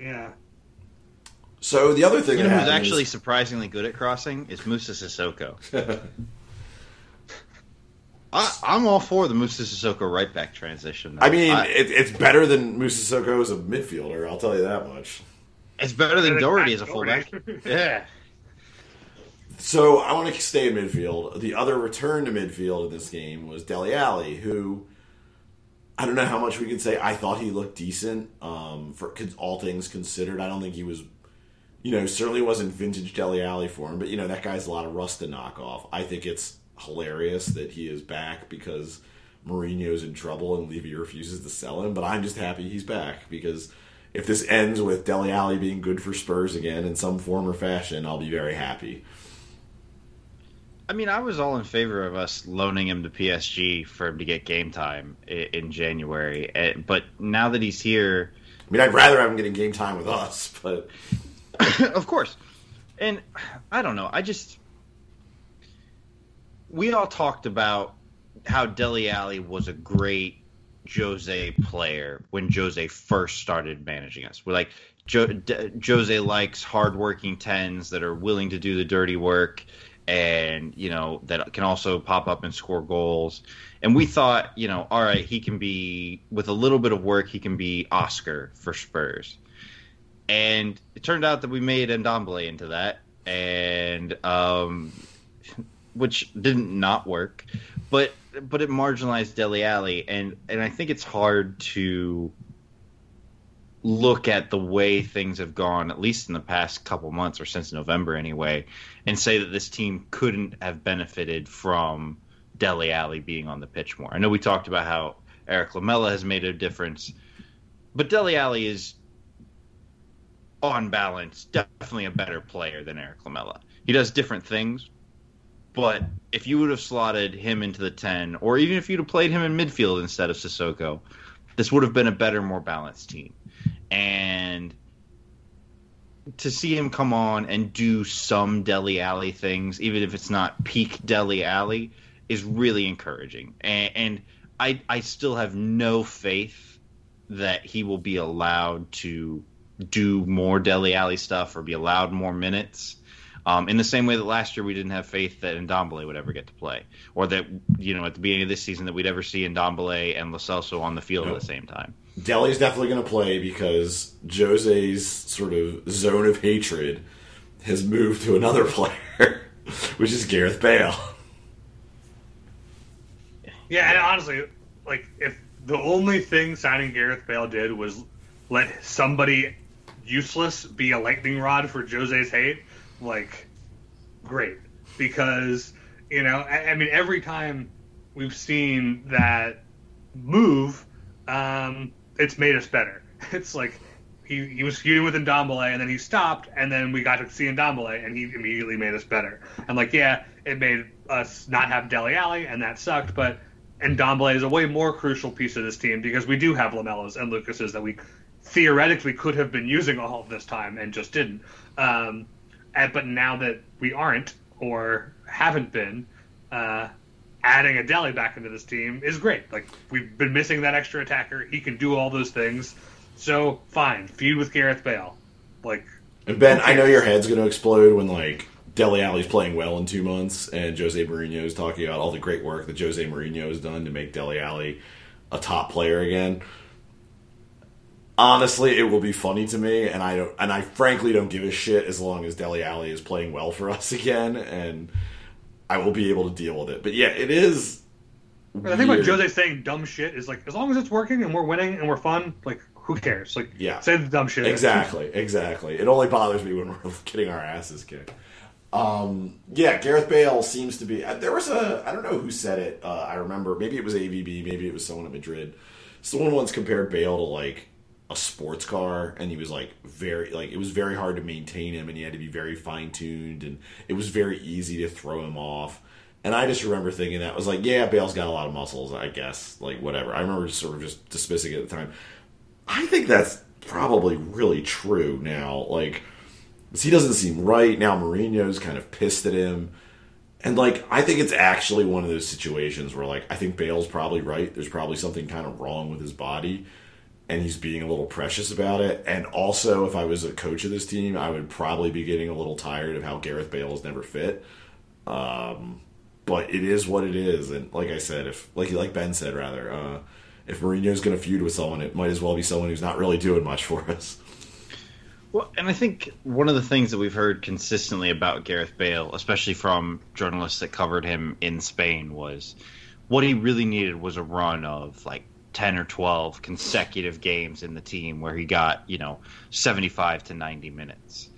Yeah. So the other thing You know that who's actually is- surprisingly good at crossing is Musa Sissoko. I, I'm all for the Musa Sissoko right back transition. though. I mean, I- it, it's better than Musa Sissoko as a midfielder. I'll tell you that much. it's better than Better than Doherty as a fullback. yeah. So I want to stay in midfield. The other return to midfield in this game was Dele Alli, who I don't know how much we can say. I thought he looked decent um, for all things considered. I don't think he was, you know, certainly wasn't vintage Dele Alli for him. But you know, that guy's a lot of rust to knock off. I think it's hilarious that he is back because Mourinho's in trouble and Levy refuses to sell him. But I'm just happy he's back because. If this ends with Dele Alli being good for Spurs again in some form or fashion, I'll be very happy. I mean, I was all in favor of us loaning him to PSG for him to get game time in, January. Eh, But now that he's here, I mean, I'd rather have him getting game time with us, but of course. And I don't know. I just we all talked about how Dele Alli was a great Jose player when Jose first started managing us. We're like jo- D- Jose likes hardworking tens that are willing to do the dirty work and you know that can also pop up and score goals. And we thought, you know, all right, he can be with a little bit of work, he can be Oscar for Spurs. And it turned out that we made Ndombele into that, and um, which didn't not work, but but it marginalized Dele Alli, and and I think it's hard to look at the way things have gone, at least in the past couple months or since November anyway, and say that this team couldn't have benefited from Dele Alli being on the pitch more. I know we talked about how Erik Lamela has made a difference, but Dele Alli is on balance definitely a better player than Erik Lamela. He does different things, but if you would have slotted him into the 10, or even if you'd have played him in midfield instead of Sissoko, this would have been a better, more balanced team. And to see him come on and do some Dele Alli things, even if it's not peak Dele Alli, is really encouraging. And, and I, I still have no faith that he will be allowed to do more Dele Alli stuff or be allowed more minutes. Um, in the same way that last year we didn't have faith that Ndombele would ever get to play, or that you know at the beginning of this season that we'd ever see Ndombele and Lo Celso on the field Nope. at the same time. Dele's definitely going to play because Jose's sort of zone of hatred has moved to another player, which is Gareth Bale. Yeah, and honestly, like if the only thing signing Gareth Bale did was let somebody useless be a lightning rod for Jose's hate, like great. Because, you know, I, I mean every time we've seen that move, um, it's made us better. It's like he, he was feuding with Ndombele and then he stopped and then we got to see Ndombele and he immediately made us better. And like, yeah, it made us not have Dele Alli and that sucked, but Ndombele is a way more crucial piece of this team because we do have Lamelas and Lucases that we theoretically could have been using all of this time and just didn't. Um, and, but now that we aren't or haven't been, uh, adding a Dele back into this team is great. Like we've been missing that extra attacker. He can do all those things. So fine, feud with Gareth Bale. Like And Ben, I know your head's going to explode when like Dele Alli's playing well in two months, and Jose Mourinho is talking about all the great work that Jose Mourinho has done to make Dele Alli a top player again. Honestly, it will be funny to me, and I don't, and I frankly don't give a shit as long as Dele Alli is playing well for us again, and I will be able to deal with it. But yeah, it is. I think when weird. Jose saying dumb shit is like as long as it's working and we're winning and we're fun, like who cares? Like Yeah. say the dumb shit. Exactly, exactly. It only bothers me when we're getting our asses kicked. Um, yeah, Gareth Bale seems to be. uh, There was a. I don't know who said it. Uh, I remember. Maybe it was AVB. Maybe it was someone at Madrid. Someone once compared Bale to like a sports car, and he was like very like it was very hard to maintain him, and he had to be very fine tuned, and it was very easy to throw him off. And I just remember thinking that was like, yeah, Bale's got a lot of muscles, I guess, like whatever. I remember sort of just dismissing it at the time. I think that's probably really true now. Like he doesn't seem right now. Mourinho's kind of pissed at him, and like, I think it's actually one of those situations where, like, I think Bale's probably right. There's probably something kind of wrong with his body, and he's being a little precious about it. And also, if I was a coach of this team, I would probably be getting a little tired of how Gareth Bale is never fit. Um, but it is what it is, and like I said, if like like Ben said, rather, uh, if Mourinho's going to feud with someone, it might as well be someone who's not really doing much for us. Well, and I think one of the things that we've heard consistently about Gareth Bale, especially from journalists that covered him in Spain, was what he really needed was a run of like 10 or 12 consecutive games in the team where he got, you know, 75 to 90 minutes.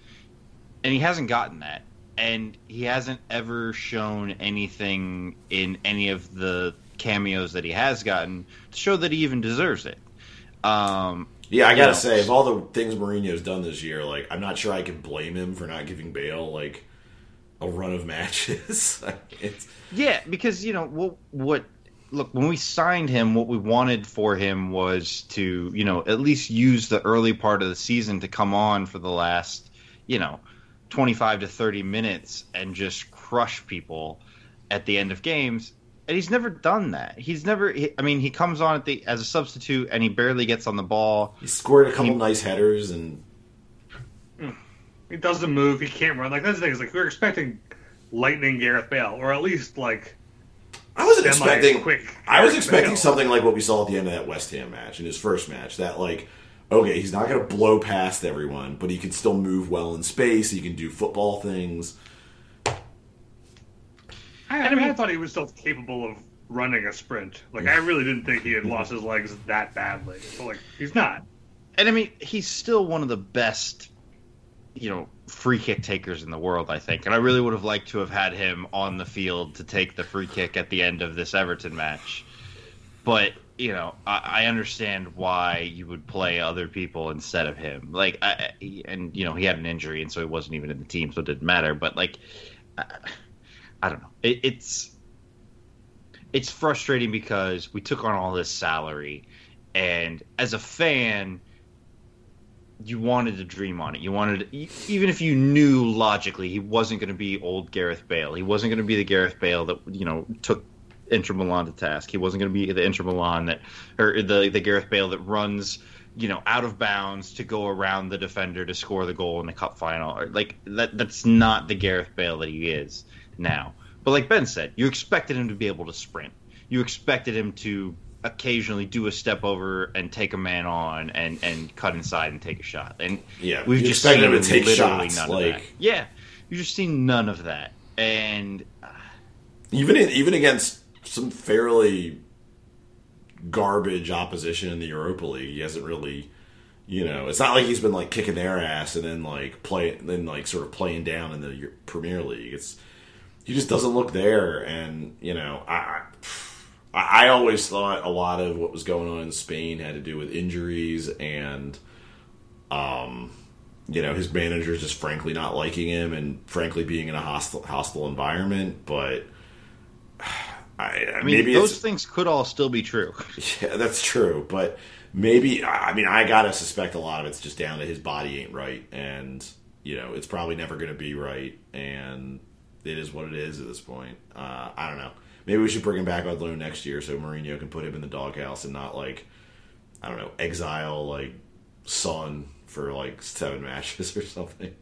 And he hasn't gotten that. And he hasn't ever shown anything in any of the cameos that he has gotten to show that he even deserves it. Um, Yeah, I gotta Yeah. say, of all the things Mourinho's done this year, like I'm not sure I can blame him for not giving Bale like a run of matches. Yeah, because you know what? What? Look, when we signed him, what we wanted for him was to, you know, at least use the early part of the season to come on for the last, you know, twenty-five to thirty minutes and just crush people at the end of games. And he's never done that. He's never. He, I mean, he comes on at the as a substitute and he barely gets on the ball. he scored a couple He- nice headers, and He doesn't move. He can't run. Like that's the thing. Is like we we're expecting lightning Gareth Bale, or at least like I wasn't expecting. quick I was expecting Bale. something like what we saw at the end of that West Ham match in his first match. That like, okay, he's not going to blow past everyone, but he can still move well in space. He can do football things. I, I mean, I thought he was still capable of running a sprint. Like I really didn't think he had lost his legs that badly. But like he's not. And I mean, he's still one of the best, you know, free kick takers in the world, I think. And I really would have liked to have had him on the field to take the free kick at the end of this Everton match. But, you know, I, I understand why you would play other people instead of him. Like, I, and, you know, he had an injury, and so he wasn't even in the team, so it didn't matter. But, like, I, I don't know. It, it's. It's frustrating because we took on all this salary, and as a fan, you wanted to dream on it. You wanted, even if you knew logically he wasn't going to be old Gareth Bale. He wasn't going to be the Gareth Bale that you know took Inter Milan to task. He wasn't going to be the Inter Milan that, or the the Gareth Bale that runs you know out of bounds to go around the defender to score the goal in the cup final. Like that, that's not the Gareth Bale that he is now. But like Ben said, you expected him to be able to sprint. You expected him to occasionally do a step over and take a man on and and cut inside and take a shot. And Yeah, we've just seen him to take literally shots, none like- of that. Yeah, you've just seen none of that. And uh, even in, even against some fairly garbage opposition in the Europa League, he hasn't really. You know, it's not like he's been like kicking their ass and then like play, then like sort of playing down in the Premier League. It's he just doesn't look there, and you know, I, I I always thought a lot of what was going on in Spain had to do with injuries and, um, you know, his managers just frankly not liking him and frankly being in a hostile hostile environment. But I, I mean, those things could all still be true. Yeah, that's true. But maybe I mean I gotta suspect a lot of it's just down to his body ain't right, and you know it's probably never gonna be right, and it is what it is at this point. Uh, I don't know. Maybe we should bring him back on loan next year so Mourinho can put him in the doghouse and not like I don't know exile like Son for like seven matches or something.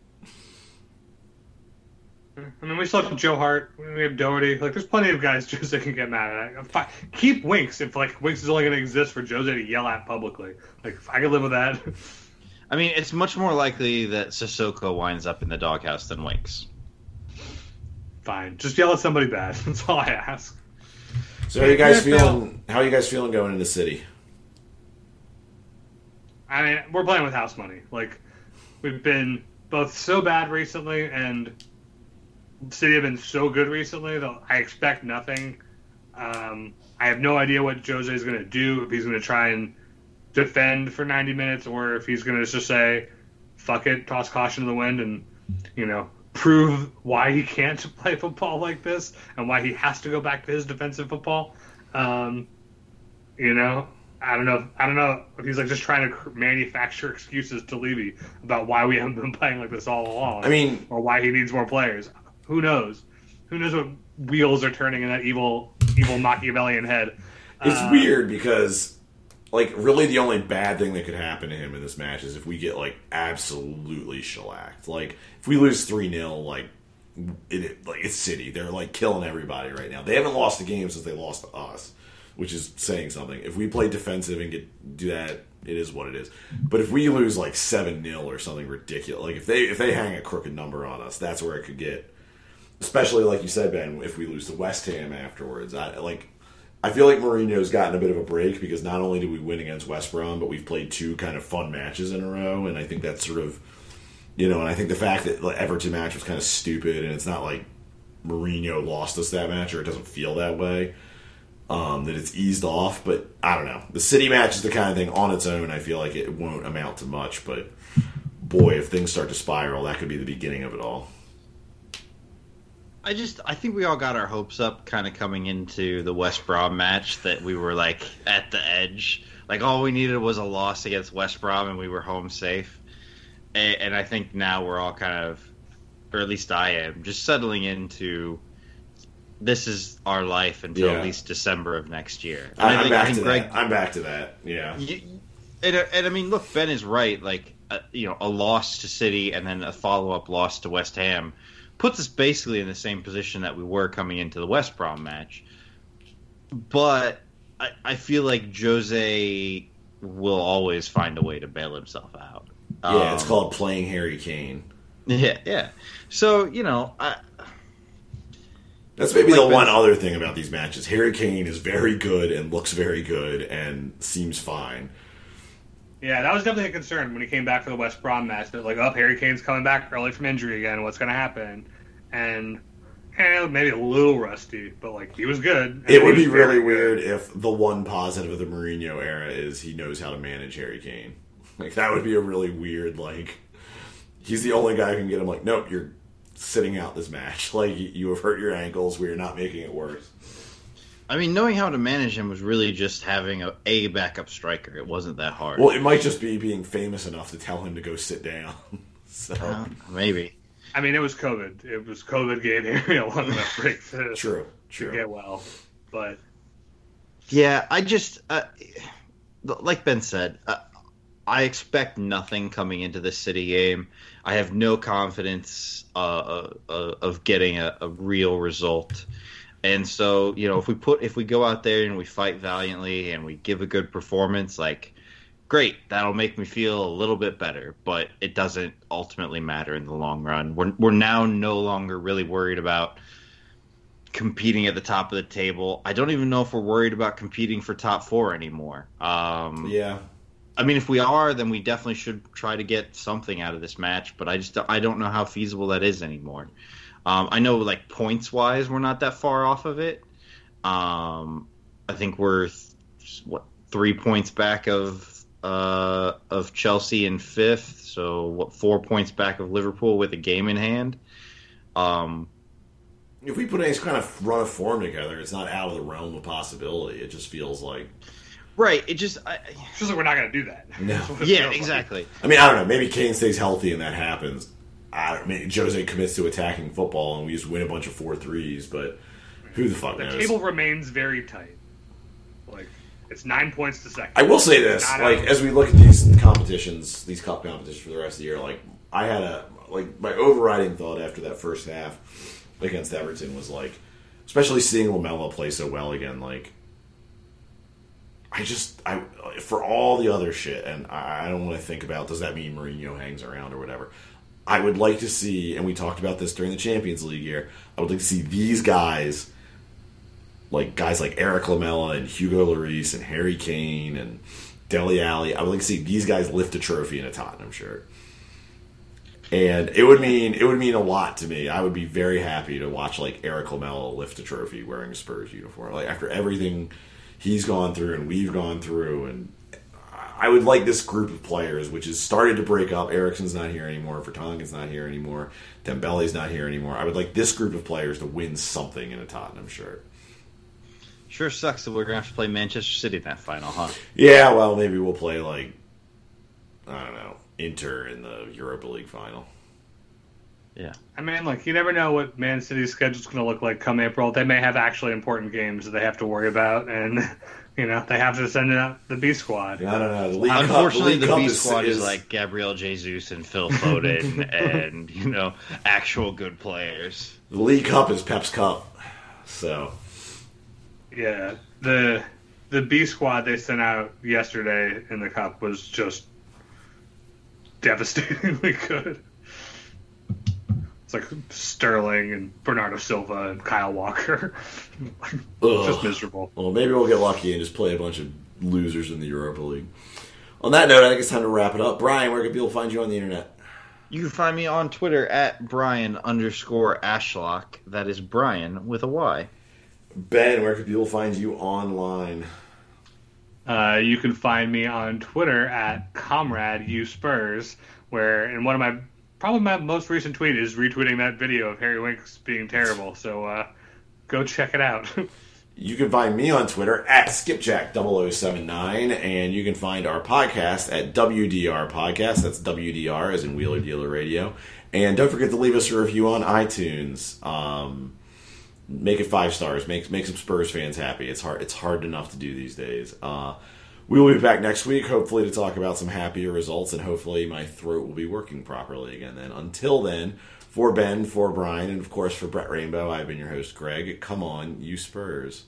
I mean, we still have Joe Hart. We have Doherty. Like, there's plenty of guys Jose can get mad at. Keep Winks if like Winks is only going to exist for Jose to yell at publicly. Like, I can live with that. I mean, it's much more likely that Sissoko winds up in the doghouse than Winks. Fine, just yell at somebody bad. That's all I ask. So how you guys Yeah, feeling? How are you guys feeling going into the city? I mean, we're playing with house money. Like, we've been both so bad recently, and City have been so good recently that I expect nothing. Um, I have no idea what Jose is going to do. If he's going to try and defend for 90 minutes, or if he's going to just say, "Fuck it," toss caution to the wind, and you know, prove why he can't play football like this and why he has to go back to his defensive football. Um, you know, I don't know. I don't know if he's like just trying to manufacture excuses to Levy about why we haven't been playing like this all along. I mean, or why he needs more players. Who knows? Who knows what wheels are turning in that evil, evil Machiavellian head? It's Uh, weird because, like, really the only bad thing that could happen to him in this match is if we get like absolutely shellacked. Like, if we lose three 0 like, it, like it's City. They're like killing everybody right now. They haven't lost a game since they lost to us, which is saying something. If we play defensive and get do that, it is what it is. But if we lose like seven 0 or something ridiculous, like if they if they hang a crooked number on us, that's where it could get. Especially like you said, Ben, if we lose to West Ham afterwards, I like. I feel like Mourinho's gotten a bit of a break because not only did we win against West Brom, but we've played two kind of fun matches in a row, and I think that's sort of, you know, and I think the fact that the Everton match was kind of stupid, and it's not like Mourinho lost us that match, or it doesn't feel that way. Um, that it's eased off, but I don't know. The City match is the kind of thing on its own. I feel like it won't amount to much, but boy, if things start to spiral, that could be the beginning of it all. I just I think we all got our hopes up kind of coming into the West Brom match that we were like at the edge. Like all we needed was a loss against West Brom and we were home safe. And, and I think now we're all kind of or at least I am just settling into this is our life until Yeah. at least December of next year. And I, I think- I back think to Greg- that. I'm back to that. Yeah. you, and, and I mean, look, Ben is right. Like, uh, you know, a loss to City and then a follow up loss to West Ham puts us basically in the same position that we were coming into the West Brom match. But I, I feel like Jose will always find a way to bail himself out. Yeah, it's Um, called playing Harry Kane. Yeah, yeah. So you know, I, That's maybe Like the one other thing about these matches. Harry Kane is very good and looks very good and seems fine. Yeah, that was definitely a concern when he came back for the West Brom match. That like, oh, Harry Kane's coming back early from injury again. What's going to happen? And eh, maybe a little rusty, but like he was good. It would be really weird good. if the one positive of the Mourinho era is he knows how to manage Harry Kane. Like that would be a really weird like he's the only guy who can get him like, nope, you're sitting out this match. Like you have hurt your ankles, we are not making it worse. I mean, knowing how to manage him was really just having a, a backup striker. It wasn't that hard. Well, it might just be being famous enough to tell him to go sit down. so Uh, maybe. I mean, it was COVID. It was COVID gave Harry a long enough break to, true, to true. get well. But Yeah, I just uh, like Ben said, uh, I expect nothing coming into this city game. I have no confidence uh, uh, of getting a, a real result. And so, you know, if we put if we go out there and we fight valiantly and we give a good performance, like great, that'll make me feel a little bit better, but it doesn't ultimately matter in the long run. We're we're now no longer really worried about competing at the top of the table. I don't even know if we're worried about competing for top four anymore. Um, Yeah. I mean, if we are, then we definitely should try to get something out of this match. But I just I don't know how feasible that is anymore. Um, I know like points wise, we're not that far off of it. Um, I think we're th- what three points back of uh, of Chelsea in fifth. So what four points back of Liverpool with a game in hand. Um, if we put any kind of run of form together, it's not out of the realm of possibility. It just feels like Right. It just. I, It's just like we're not going to do that. No. That's what it yeah. feels like. Exactly. I mean, I don't know. Maybe Kane stays healthy and that happens. I don't, maybe Jose commits to attacking football and we just win a bunch of four threes. But who the fuck The knows? table remains very tight. Like it's nine points to second. I will say this: like out. as we look at these competitions, these cup competitions for the rest of the year, like I had a like my overriding thought after that first half against Everton was like, especially seeing Lamela play so well again, like. I just I for all the other shit, and I, I don't want to think about does that mean Mourinho hangs around or whatever. I would like to see, and we talked about this during the Champions League year. I would like to see these guys, like guys like Erik Lamela and Hugo Lloris and Harry Kane and Dele Alli. I would like to see these guys lift a trophy in a Tottenham shirt, and it would mean it would mean a lot to me. I would be very happy to watch like Erik Lamela lift a trophy wearing a Spurs uniform. Like after everything he's gone through and we've gone through, and I would like this group of players, which has started to break up. Eriksen's not here anymore. Vertonghen's not here anymore. Dembele's not here anymore. I would like this group of players to win something in a Tottenham shirt. Sure sucks that we're gonna have to play Manchester City in that final, huh? Yeah, well, maybe we'll play like I don't know Inter in the Europa League final. Yeah. I mean, like you never know what Man City's schedule's going to look like come April. They may have actually important games that they have to worry about, and you know they have to send out the B squad. I don't know. The League Unfortunately, Cup, the, League B Cup squad is, like Gabriel Jesus and Phil Foden, and you know, actual good players. the League Cup is Pep's Cup. So Yeah, the the B squad they sent out yesterday in the cup was just devastatingly good. It's like Sterling and Bernardo Silva and Kyle Walker. just miserable. Well, maybe we'll get lucky and just play a bunch of losers in the Europa League. On that note, I think it's time to wrap it up. Brian, where can people find you on the internet? You can find me on Twitter at Brian underscore Ashlock. That is Brian with a Y. Ben, where can people find you online? Uh, you can find me on Twitter at Comrade U Spurs, where in one of my probably my most recent tweet is retweeting that video of Harry Winks being terrible. So uh, go check it out. You can find me on Twitter at skipjack0079, and you can find our podcast at WDR Podcast. That's WDR as in Wheeler Dealer Radio. And don't forget to leave us a review on iTunes. Um, make it five stars. Make make some Spurs fans happy. It's hard. It's hard enough to do these days. Uh, we will be back next week, hopefully to talk about some happier results, and hopefully my throat will be working properly again. Then, until then, for Ben, for Brian, and of course for Brett Rainbow, I've been your host, Greg. Come on, you Spurs.